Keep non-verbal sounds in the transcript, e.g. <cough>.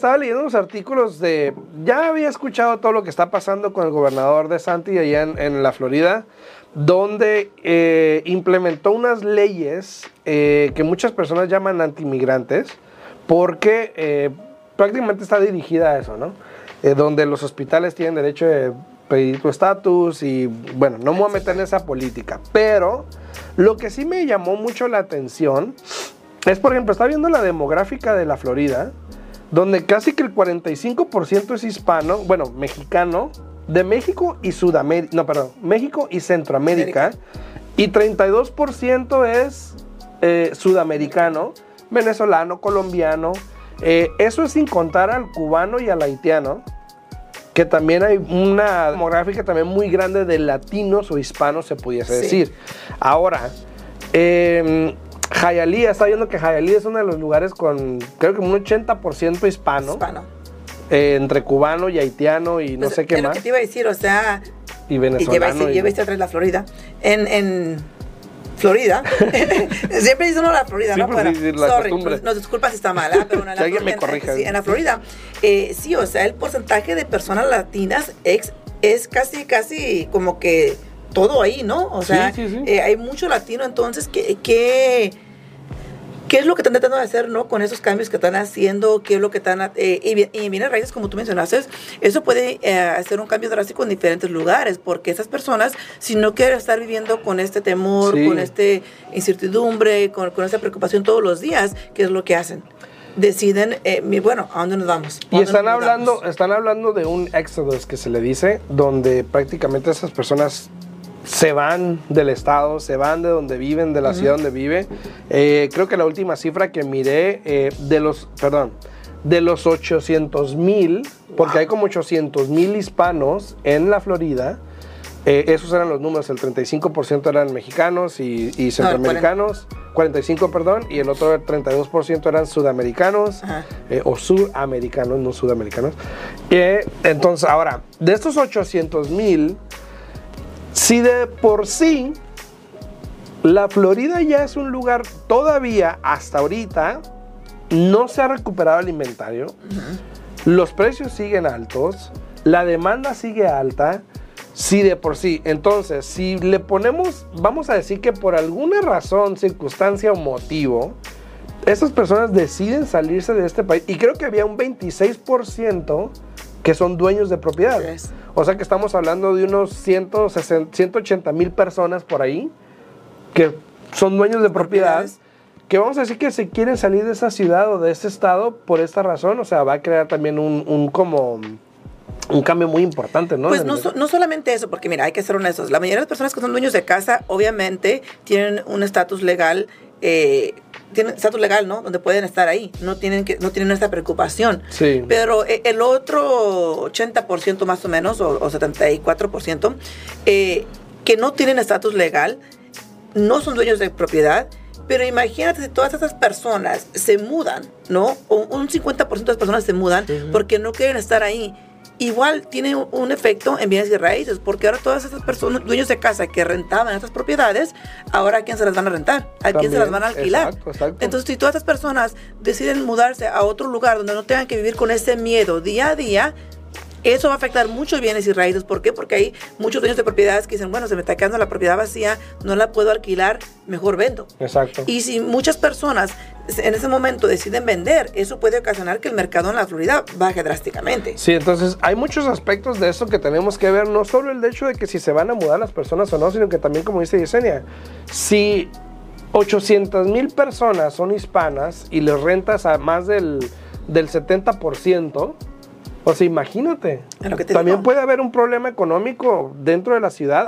estaba leyendo los artículos de. Ya había escuchado todo lo que está pasando con el gobernador de Santi allá en, la Florida, donde eh, implementó unas leyes eh, que muchas personas llaman antimigrantes, porque eh, prácticamente está dirigida a eso, ¿no? donde los hospitales tienen derecho de pedir tu estatus y bueno, no me voy a meter en esa política, pero lo que sí me llamó mucho la atención es, por ejemplo, está viendo la demográfica de la Florida, donde casi que el 45% es hispano, bueno, mexicano, de México y Sudamérica, no, perdón, México y Centroamérica, y 32% es eh, sudamericano, venezolano, colombiano, eh, eso es sin contar al cubano y al haitiano, que también hay una demográfica también muy grande de latinos o hispanos, se pudiese decir. Ahora, eh, Jayalía, está viendo que Jayalía es uno de los lugares con, creo que un 80% hispano. Hispano. Eh, entre cubano y haitiano y no pues, sé qué más. Lo que te iba a decir, o sea. Y venezolano. Y lleva atrás la Florida. En, en Florida. <laughs> Siempre dice uno la Florida, ¿no? Pues, sí, la sorry, no, disculpa si está mal, ¿ah? pero en la, <laughs> alguien me corrija. Sí, en la Florida. Eh, sí, o sea, el porcentaje de personas latinas es, es casi, casi como que todo ahí, ¿no? O sea, eh, hay mucho latino, entonces, ¿qué, qué, qué es lo que están tratando de hacer, ¿no? Con esos cambios que están haciendo, qué es lo que están... Eh, y, y viene raíces, como tú mencionaste, eso puede eh, hacer un cambio drástico en diferentes lugares, porque esas personas, si no quieren estar viviendo con este temor, con esta incertidumbre, con, con esta preocupación todos los días, ¿qué es lo que hacen? deciden, eh, bueno, ¿a dónde nos vamos? Y están hablando, están hablando de un éxodo que se le dice, donde prácticamente esas personas se van del estado, se van de donde viven, de la ciudad donde vive. Eh, creo que la última cifra que miré eh, de los, perdón, de los 800 mil, porque hay como 800 mil hispanos en la Florida. Eh, esos eran los números, el 35% eran mexicanos y, centroamericanos, 45, perdón, y el otro 32% eran sudamericanos o suramericanos, no sudamericanos. entonces, ahora, de estos 800 mil, si de por sí la Florida ya es un lugar todavía hasta ahorita no se ha recuperado el inventario, los precios siguen altos, la demanda sigue alta, si de por sí, entonces si le ponemos, vamos a decir que por alguna razón, circunstancia o motivo, esas personas deciden salirse de este país y creo que había un 26% que son dueños de propiedades. O sea que estamos hablando de unos 180 mil personas por ahí que son dueños de propiedades. Que vamos a decir que se quieren salir de esa ciudad o de ese estado por esta razón. O sea, va a crear también un, como un cambio muy importante, ¿no? Pues no, no, solamente eso, porque mira, hay que ser honestos. La mayoría de las personas que son dueños de casa, obviamente, tienen un estatus legal eh, tienen estatus legal, ¿no? Donde pueden estar ahí, no tienen, que, no tienen esta preocupación. Sí. Pero eh, el otro 80% más o menos, o, 74%, eh, que no tienen estatus legal, no son dueños de propiedad, pero imagínate si todas esas personas se mudan, ¿no? O un 50% de las personas se mudan porque no quieren estar ahí igual tiene un efecto en bienes y raíces, porque ahora todas esas personas, dueños de casa que rentaban estas propiedades, ahora a quién se las van a rentar, a quién se las van a alquilar. Entonces, si todas esas personas deciden mudarse a otro lugar donde no tengan que vivir con ese miedo día a día, eso va a afectar muchos bienes y raíces. ¿Por qué? Porque hay muchos dueños de propiedades que dicen, bueno, se me está quedando la propiedad vacía, no la puedo alquilar, mejor vendo. Exacto. Y si muchas personas en ese momento deciden vender, eso puede ocasionar que el mercado en la Florida baje drásticamente. Sí, entonces hay muchos aspectos de eso que tenemos que ver, no solo el hecho de que si se van a mudar las personas o no, sino que también, como dice Yesenia, si 800 mil personas son hispanas y les rentas a más del, del 70%, o sea, imagínate. También puede haber un problema económico dentro de la ciudad